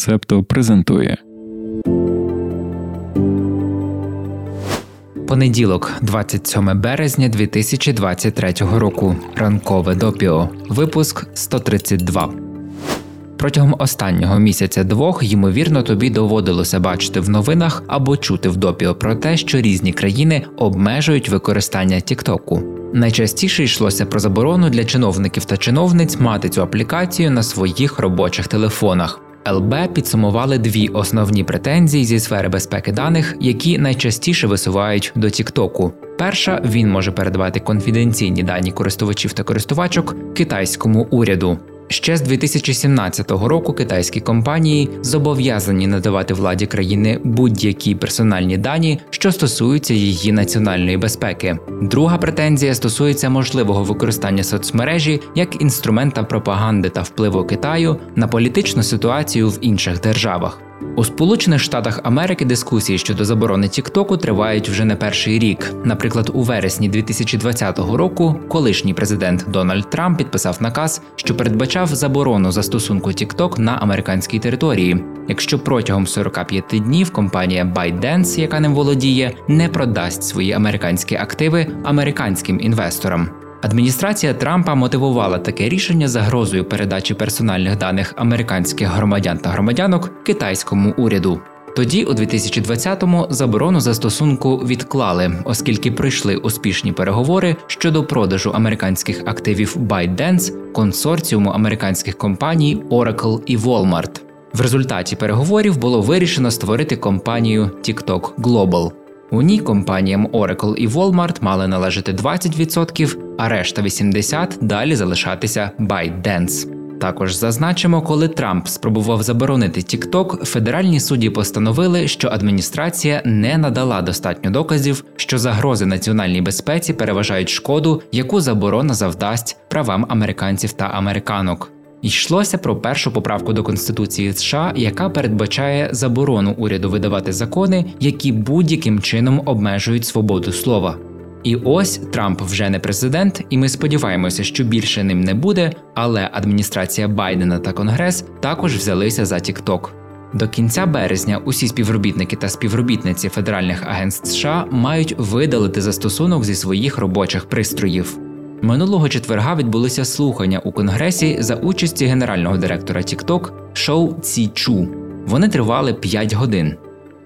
Септо презентує. Понеділок, 27 березня 2023 року. Ранкове допіо. Випуск 132. Протягом останнього місяця двох ймовірно тобі доводилося бачити в новинах або чути в допіо про те, що різні країни обмежують використання Тіктоку. Найчастіше йшлося про заборону для чиновників та чиновниць мати цю аплікацію на своїх робочих телефонах. ЛБ підсумували дві основні претензії зі сфери безпеки даних, які найчастіше висувають до Тіктоку. Перша він може передавати конфіденційні дані користувачів та користувачок китайському уряду. Ще з 2017 року китайські компанії зобов'язані надавати владі країни будь-які персональні дані, що стосуються її національної безпеки. Друга претензія стосується можливого використання соцмережі як інструмента пропаганди та впливу Китаю на політичну ситуацію в інших державах. У Сполучених Штатах Америки дискусії щодо заборони Тіктоку тривають вже не перший рік. Наприклад, у вересні 2020 року колишній президент Дональд Трамп підписав наказ, що передбачав заборону застосунку TikTok на американській території. Якщо протягом 45 днів компанія ByteDance, яка ним володіє, не продасть свої американські активи американським інвесторам. Адміністрація Трампа мотивувала таке рішення загрозою передачі персональних даних американських громадян та громадянок китайському уряду. Тоді, у 2020-му, заборону застосунку відклали, оскільки пройшли успішні переговори щодо продажу американських активів ByteDance консорціуму американських компаній Oracle і Walmart. В результаті переговорів було вирішено створити компанію TikTok Global. У ній компаніям Oracle і Walmart мали належати 20%, а решта 80% далі залишатися ByteDance. Також зазначимо, коли Трамп спробував заборонити TikTok, федеральні судді постановили, що адміністрація не надала достатньо доказів, що загрози національній безпеці переважають шкоду, яку заборона завдасть правам американців та американок. Йшлося про першу поправку до Конституції США, яка передбачає заборону уряду видавати закони, які будь-яким чином обмежують свободу слова. І ось Трамп вже не президент, і ми сподіваємося, що більше ним не буде. Але адміністрація Байдена та Конгрес також взялися за TikTok. До кінця березня усі співробітники та співробітниці федеральних агентств США мають видалити застосунок зі своїх робочих пристроїв. Минулого четверга відбулися слухання у конгресі за участі генерального директора TikTok Шоу Ці Чу. Вони тривали 5 годин.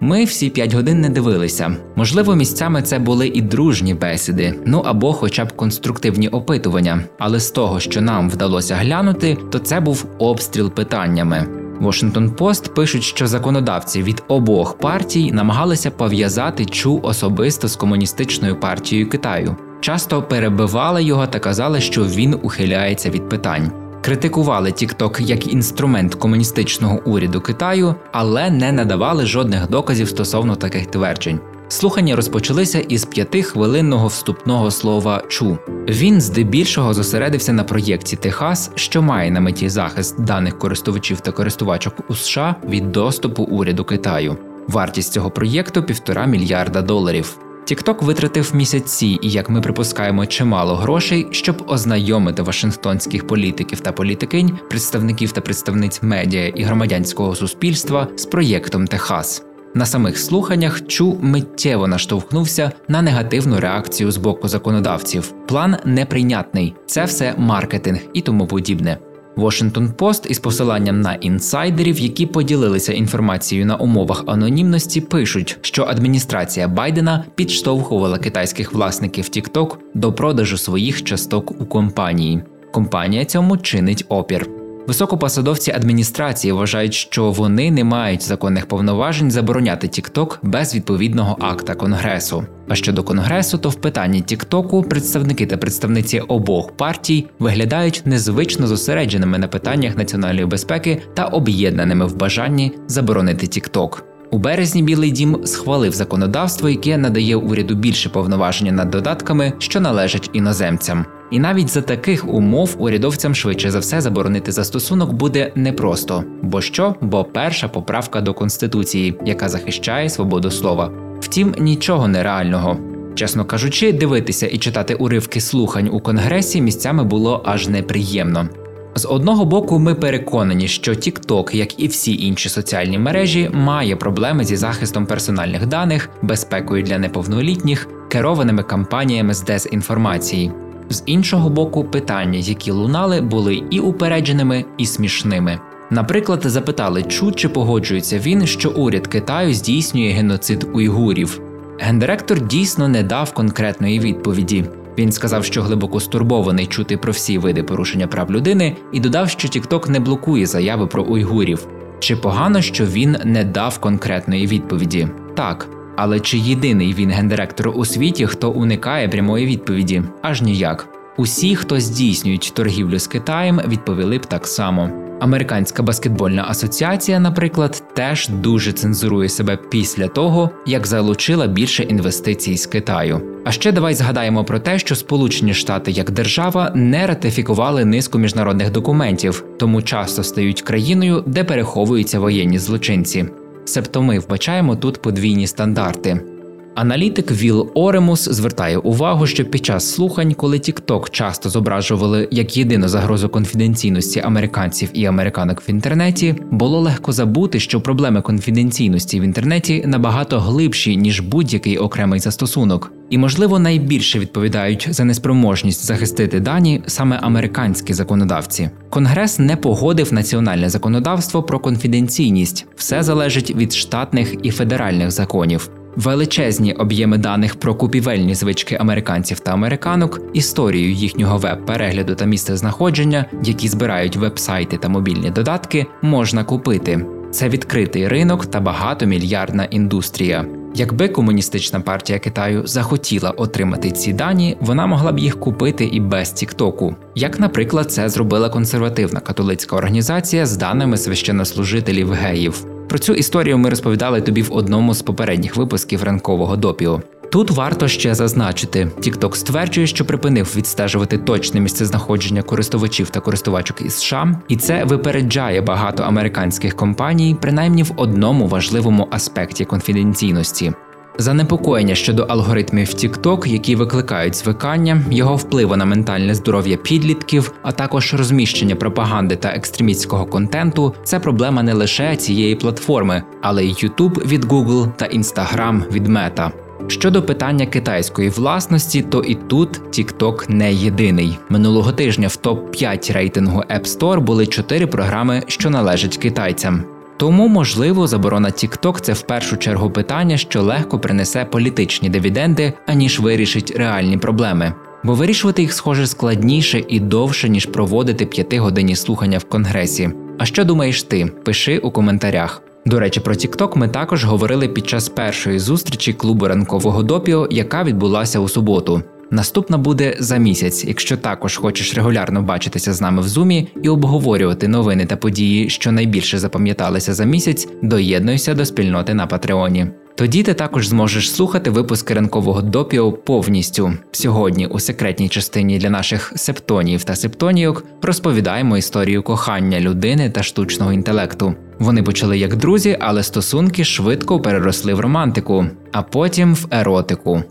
Ми всі 5 годин не дивилися. Можливо, місцями це були і дружні бесіди, ну або хоча б конструктивні опитування. Але з того, що нам вдалося глянути, то це був обстріл питаннями. Washington Post пишуть, що законодавці від обох партій намагалися пов'язати чу особисто з комуністичною партією Китаю часто перебивали його та казали, що він ухиляється від питань. Критикували TikTok як інструмент комуністичного уряду Китаю, але не надавали жодних доказів стосовно таких тверджень. Слухання розпочалися із п'ятихвилинного вступного слова чу. Він здебільшого зосередився на проєкті Техас, що має на меті захист даних користувачів та користувачок у США від доступу уряду Китаю. Вартість цього проєкту півтора мільярда доларів. TikTok витратив місяці і, як ми припускаємо, чимало грошей, щоб ознайомити вашингтонських політиків та політикинь, представників та представниць медіа і громадянського суспільства з проєктом Техас. На самих слуханнях Чу миттєво наштовхнувся на негативну реакцію з боку законодавців. План неприйнятний, це все маркетинг і тому подібне. Washington Post із посиланням на інсайдерів, які поділилися інформацією на умовах анонімності, пишуть, що адміністрація Байдена підштовхувала китайських власників TikTok до продажу своїх часток у компанії. Компанія цьому чинить опір. Високопосадовці адміністрації вважають, що вони не мають законних повноважень забороняти TikTok без відповідного акта Конгресу. А щодо Конгресу, то в питанні Тіктоку представники та представниці обох партій виглядають незвично зосередженими на питаннях національної безпеки та об'єднаними в бажанні заборонити TikTok. У березні Білий Дім схвалив законодавство, яке надає уряду більше повноваження над додатками, що належать іноземцям. І навіть за таких умов урядовцям швидше за все заборонити застосунок буде непросто. Бо що? Бо перша поправка до конституції, яка захищає свободу слова. Втім, нічого нереального. Чесно кажучи, дивитися і читати уривки слухань у конгресі місцями було аж неприємно. З одного боку, ми переконані, що TikTok, як і всі інші соціальні мережі, має проблеми зі захистом персональних даних, безпекою для неповнолітніх, керованими кампаніями з дезінформації. З іншого боку, питання, які лунали, були і упередженими, і смішними. Наприклад, запитали Чу, чи погоджується він, що уряд Китаю здійснює геноцид уйгурів. Гендиректор дійсно не дав конкретної відповіді. Він сказав, що глибоко стурбований чути про всі види порушення прав людини, і додав, що TikTok не блокує заяви про уйгурів. Чи погано, що він не дав конкретної відповіді? Так. Але чи єдиний він гендиректор у світі, хто уникає прямої відповіді? Аж ніяк. Усі, хто здійснюють торгівлю з Китаєм, відповіли б так само. Американська баскетбольна асоціація, наприклад, теж дуже цензурує себе після того, як залучила більше інвестицій з Китаю. А ще давай згадаємо про те, що Сполучені Штати як держава не ратифікували низку міжнародних документів, тому часто стають країною, де переховуються воєнні злочинці. Себто ми вбачаємо тут подвійні стандарти. Аналітик Віл Оремус звертає увагу, що під час слухань, коли TikTok часто зображували як єдину загрозу конфіденційності американців і американок в інтернеті, було легко забути, що проблеми конфіденційності в інтернеті набагато глибші ніж будь-який окремий застосунок, і, можливо, найбільше відповідають за неспроможність захистити дані саме американські законодавці. Конгрес не погодив національне законодавство про конфіденційність, все залежить від штатних і федеральних законів. Величезні об'єми даних про купівельні звички американців та американок, історію їхнього веб-перегляду та місце знаходження, які збирають веб-сайти та мобільні додатки, можна купити. Це відкритий ринок та багатомільярдна індустрія. Якби комуністична партія Китаю захотіла отримати ці дані, вона могла б їх купити і без Тіктоку. Як, наприклад, це зробила консервативна католицька організація з даними священнослужителів геїв. Про цю історію ми розповідали тобі в одному з попередніх випусків ранкового допіо. Тут варто ще зазначити, TikTok стверджує, що припинив відстежувати точне місцезнаходження користувачів та користувачок із США, і це випереджає багато американських компаній, принаймні в одному важливому аспекті конфіденційності. Занепокоєння щодо алгоритмів TikTok, які викликають звикання, його впливу на ментальне здоров'я підлітків, а також розміщення пропаганди та екстремістського контенту це проблема не лише цієї платформи, але й YouTube від Google та Instagram від Meta. Щодо питання китайської власності, то і тут TikTok не єдиний. Минулого тижня в топ 5 рейтингу App Store були чотири програми, що належать китайцям. Тому, можливо, заборона TikTok – це в першу чергу питання, що легко принесе політичні дивіденди, аніж вирішить реальні проблеми. Бо вирішувати їх схоже складніше і довше, ніж проводити п'ятигодинні слухання в конгресі. А що думаєш ти? Пиши у коментарях. До речі, про TikTok ми також говорили під час першої зустрічі клубу ранкового допіо, яка відбулася у суботу. Наступна буде за місяць, якщо також хочеш регулярно бачитися з нами в зумі і обговорювати новини та події, що найбільше запам'яталися за місяць, доєднуйся до спільноти на Патреоні. Тоді ти також зможеш слухати випуски ранкового допіо повністю. Сьогодні у секретній частині для наших септонів та септонійок розповідаємо історію кохання людини та штучного інтелекту. Вони почали як друзі, але стосунки швидко переросли в романтику, а потім в еротику.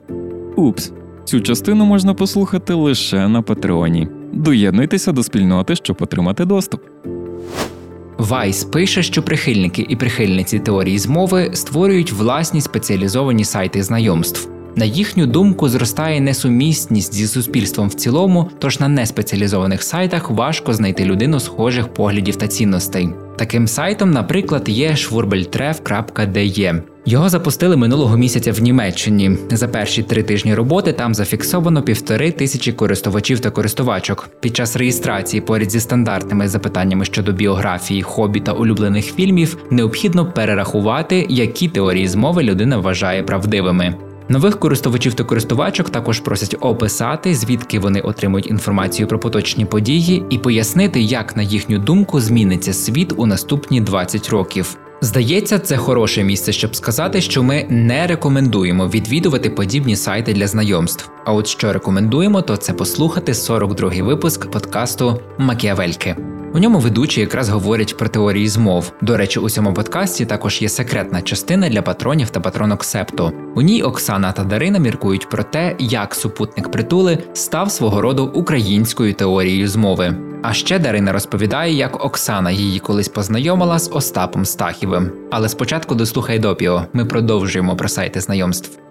Упс. Цю частину можна послухати лише на Патреоні. Доєднуйтеся до спільноти, щоб отримати доступ. Вайс пише, що прихильники і прихильниці теорії змови створюють власні спеціалізовані сайти знайомств. На їхню думку, зростає несумісність зі суспільством в цілому, тож на неспеціалізованих сайтах важко знайти людину схожих поглядів та цінностей. Таким сайтом, наприклад, є schwurbeltreff.de. Його запустили минулого місяця в Німеччині. За перші три тижні роботи там зафіксовано півтори тисячі користувачів та користувачок. Під час реєстрації поряд зі стандартними запитаннями щодо біографії, хобі та улюблених фільмів необхідно перерахувати, які теорії змови людина вважає правдивими. Нових користувачів та користувачок також просять описати, звідки вони отримують інформацію про поточні події, і пояснити, як на їхню думку зміниться світ у наступні 20 років. Здається, це хороше місце, щоб сказати, що ми не рекомендуємо відвідувати подібні сайти для знайомств. А от що рекомендуємо, то це послухати 42-й випуск подкасту Макіавельки. У ньому ведучі якраз говорять про теорії змов. До речі, у цьому подкасті також є секретна частина для патронів та патронок Септо. У ній Оксана та Дарина міркують про те, як супутник притули став свого роду українською теорією змови. А ще Дарина розповідає, як Оксана її колись познайомила з Остапом Стахівим. Але спочатку дослухай допіо. Ми продовжуємо про сайти знайомств.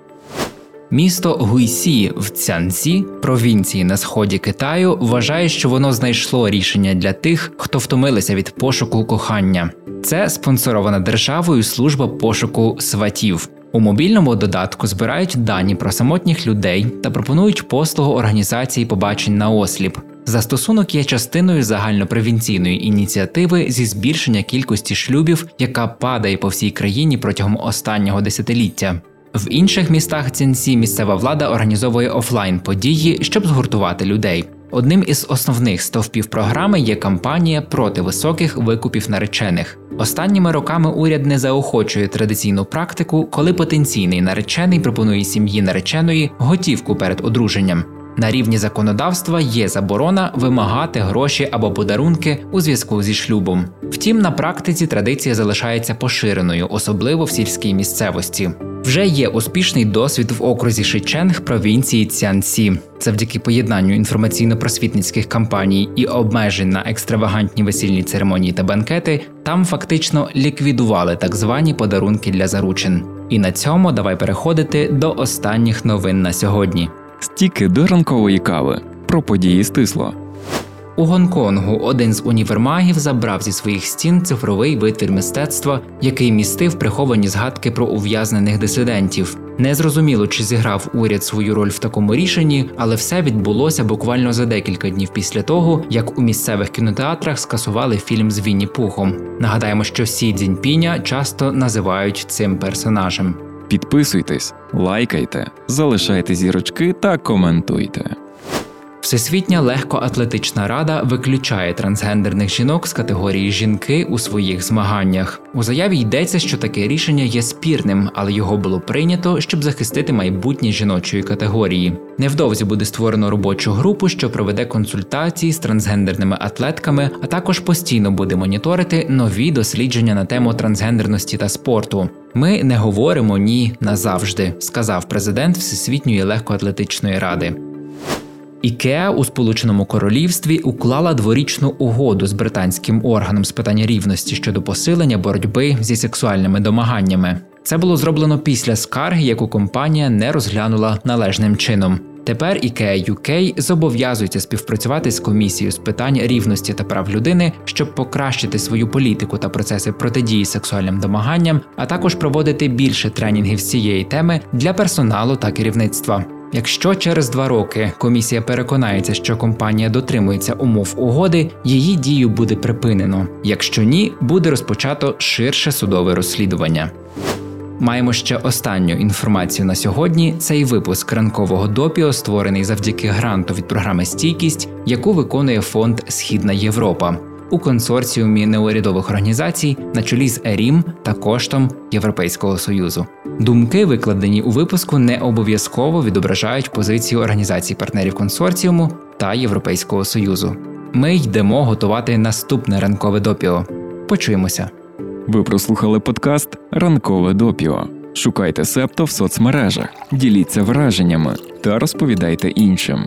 Місто Гуйсі в Цянзі, провінції на сході Китаю, вважає, що воно знайшло рішення для тих, хто втомилися від пошуку кохання. Це спонсорована державою служба пошуку сватів. У мобільному додатку збирають дані про самотніх людей та пропонують послугу організації побачень на осліп. Застосунок є частиною загальнопровінційної ініціативи зі збільшення кількості шлюбів, яка падає по всій країні протягом останнього десятиліття. В інших містах Цінсі місцева влада організовує офлайн події, щоб згуртувати людей. Одним із основних стовпів програми є кампанія проти високих викупів наречених. Останніми роками уряд не заохочує традиційну практику, коли потенційний наречений пропонує сім'ї нареченої готівку перед одруженням. На рівні законодавства є заборона вимагати гроші або подарунки у зв'язку зі шлюбом. Втім, на практиці традиція залишається поширеною, особливо в сільській місцевості. Вже є успішний досвід в окрузі Шиченг провінції Цянсі. Завдяки поєднанню інформаційно-просвітницьких кампаній і обмежень на екстравагантні весільні церемонії та банкети, там фактично ліквідували так звані подарунки для заручин. І на цьому давай переходити до останніх новин на сьогодні. Стіки до ранкової кави про події стисло. У Гонконгу один з універмагів забрав зі своїх стін цифровий витвір мистецтва, який містив приховані згадки про ув'язнених дисидентів. Незрозуміло, чи зіграв уряд свою роль в такому рішенні, але все відбулося буквально за декілька днів після того, як у місцевих кінотеатрах скасували фільм з Вінні Пухом. Нагадаємо, що Сі Цзіньпіня часто називають цим персонажем. Підписуйтесь, лайкайте, залишайте зірочки та коментуйте. Всесвітня легкоатлетична рада виключає трансгендерних жінок з категорії жінки у своїх змаганнях. У заяві йдеться, що таке рішення є спірним, але його було прийнято, щоб захистити майбутнє жіночої категорії. Невдовзі буде створено робочу групу, що проведе консультації з трансгендерними атлетками, а також постійно буде моніторити нові дослідження на тему трансгендерності та спорту. Ми не говоримо ні назавжди, сказав президент Всесвітньої легкоатлетичної ради. Ікеа у Сполученому Королівстві уклала дворічну угоду з британським органом з питання рівності щодо посилення боротьби зі сексуальними домаганнями. Це було зроблено після скарги, яку компанія не розглянула належним чином. Тепер IKEA UK зобов'язується співпрацювати з комісією з питань рівності та прав людини, щоб покращити свою політику та процеси протидії сексуальним домаганням, а також проводити більше тренінгів з цієї теми для персоналу та керівництва. Якщо через два роки комісія переконається, що компанія дотримується умов угоди, її дію буде припинено. Якщо ні, буде розпочато ширше судове розслідування. Маємо ще останню інформацію на сьогодні. Цей випуск ранкового допіо створений завдяки гранту від програми Стійкість, яку виконує фонд Східна Європа у консорціумі неурядових організацій на чолі з ЕРІМ та коштом Європейського союзу. Думки, викладені у випуску, не обов'язково відображають позицію організацій партнерів консорціуму та Європейського союзу. Ми йдемо готувати наступне ранкове допіо. Почуємося. Ви прослухали подкаст Ранкове допіо. Шукайте септо в соцмережах, діліться враженнями та розповідайте іншим.